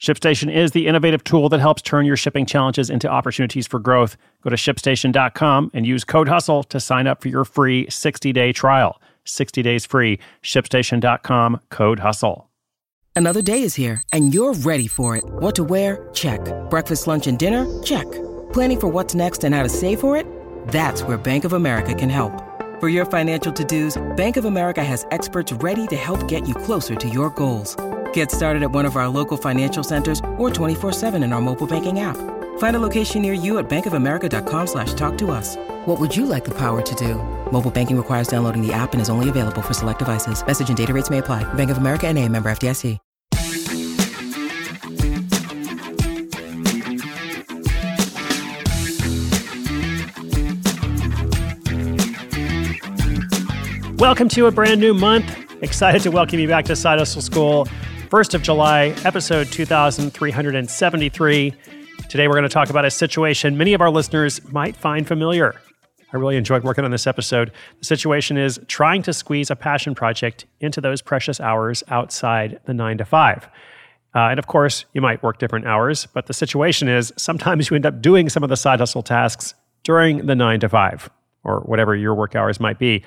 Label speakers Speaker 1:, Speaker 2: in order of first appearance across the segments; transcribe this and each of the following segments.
Speaker 1: ShipStation is the innovative tool that helps turn your shipping challenges into opportunities for growth. Go to shipstation.com and use code HUSTLE to sign up for your free 60 day trial. 60 days free. ShipStation.com, code HUSTLE.
Speaker 2: Another day is here and you're ready for it. What to wear? Check. Breakfast, lunch, and dinner? Check. Planning for what's next and how to save for it? That's where Bank of America can help. For your financial to dos, Bank of America has experts ready to help get you closer to your goals. Get started at one of our local financial centers or 24-7 in our mobile banking app. Find a location near you at bankofamerica.com slash talk to us. What would you like the power to do? Mobile banking requires downloading the app and is only available for select devices. Message and data rates may apply. Bank of America and a member FDIC.
Speaker 1: Welcome to a brand new month. Excited to welcome you back to Side Hustle School. 1st of July, episode 2373. Today, we're going to talk about a situation many of our listeners might find familiar. I really enjoyed working on this episode. The situation is trying to squeeze a passion project into those precious hours outside the nine to five. Uh, and of course, you might work different hours, but the situation is sometimes you end up doing some of the side hustle tasks during the nine to five or whatever your work hours might be.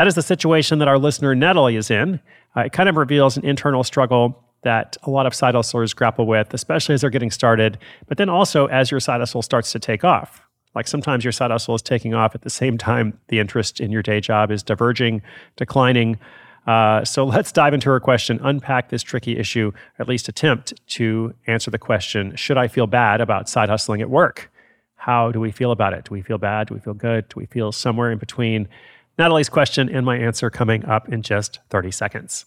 Speaker 1: That is the situation that our listener Natalie is in. Uh, it kind of reveals an internal struggle that a lot of side hustlers grapple with, especially as they're getting started, but then also as your side hustle starts to take off. Like sometimes your side hustle is taking off at the same time the interest in your day job is diverging, declining. Uh, so let's dive into her question, unpack this tricky issue, at least attempt to answer the question Should I feel bad about side hustling at work? How do we feel about it? Do we feel bad? Do we feel good? Do we feel somewhere in between? Natalie's question and my answer coming up in just 30 seconds.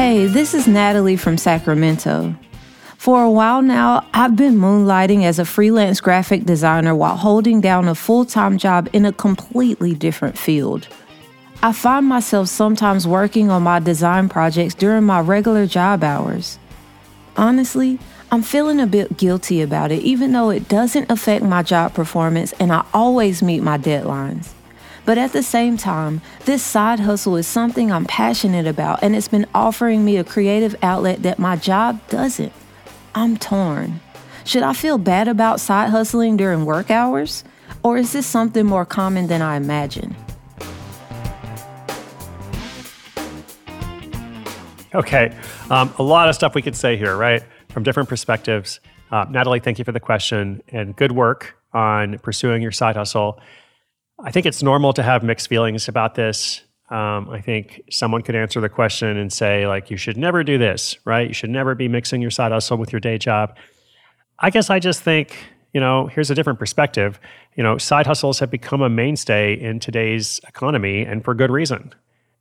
Speaker 3: Hey, this is Natalie from Sacramento. For a while now, I've been moonlighting as a freelance graphic designer while holding down a full time job in a completely different field. I find myself sometimes working on my design projects during my regular job hours. Honestly, I'm feeling a bit guilty about it, even though it doesn't affect my job performance and I always meet my deadlines. But at the same time, this side hustle is something I'm passionate about and it's been offering me a creative outlet that my job doesn't. I'm torn. Should I feel bad about side hustling during work hours? Or is this something more common than I imagine?
Speaker 1: Okay, um, a lot of stuff we could say here, right? From different perspectives. Uh, Natalie, thank you for the question and good work on pursuing your side hustle. I think it's normal to have mixed feelings about this. Um, I think someone could answer the question and say, like, you should never do this, right? You should never be mixing your side hustle with your day job. I guess I just think, you know, here's a different perspective. You know, side hustles have become a mainstay in today's economy and for good reason.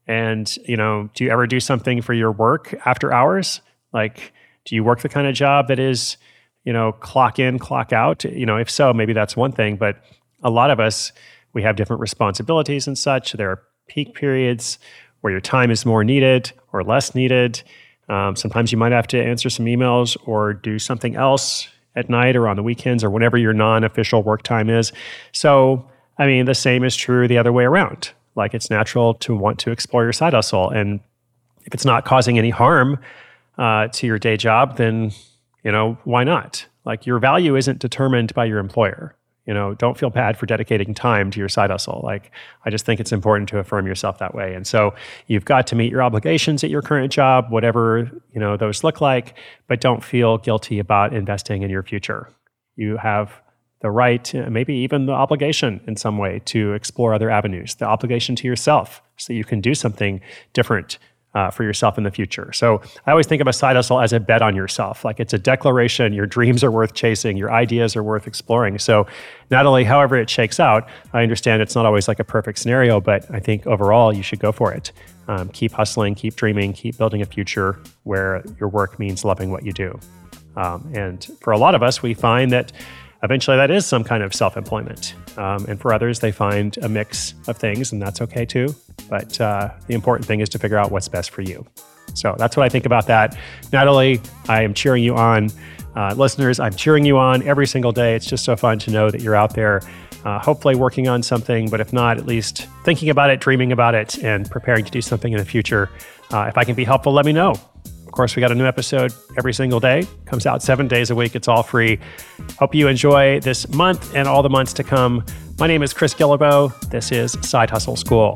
Speaker 1: And, you know, do you ever do something for your work after hours? Like, do you work the kind of job that is, you know, clock in, clock out? You know, if so, maybe that's one thing. But a lot of us, we have different responsibilities and such. There are peak periods where your time is more needed or less needed. Um, sometimes you might have to answer some emails or do something else at night or on the weekends or whenever your non official work time is. So, I mean, the same is true the other way around. Like, it's natural to want to explore your side hustle. And if it's not causing any harm uh, to your day job, then, you know, why not? Like, your value isn't determined by your employer You know, don't feel bad for dedicating time to your side hustle. Like, I just think it's important to affirm yourself that way. And so you've got to meet your obligations at your current job, whatever, you know, those look like, but don't feel guilty about investing in your future. You have the right, maybe even the obligation in some way to explore other avenues, the obligation to yourself so you can do something different uh, for yourself in the future. So I always think of a side hustle as a bet on yourself. Like it's a declaration, your dreams are worth chasing, your ideas are worth exploring. So not only however it shakes out, I understand it's not always like a perfect scenario, but I think overall you should go for it. Um, keep hustling, keep dreaming, keep building a future where your work means loving what you do. Um, and for a lot of us, we find that eventually that is some kind of self employment. Um, and for others, they find a mix of things, and that's okay too. But uh, the important thing is to figure out what's best for you. So that's what I think about that. Natalie, I am cheering you on. Uh, listeners, I'm cheering you on every single day. It's just so fun to know that you're out there, uh, hopefully working on something, but if not, at least thinking about it, dreaming about it, and preparing to do something in the future. Uh, if I can be helpful, let me know. Course, we got a new episode every single day. Comes out seven days a week. It's all free. Hope you enjoy this month and all the months to come. My name is Chris Guillebeau. This is Side Hustle School.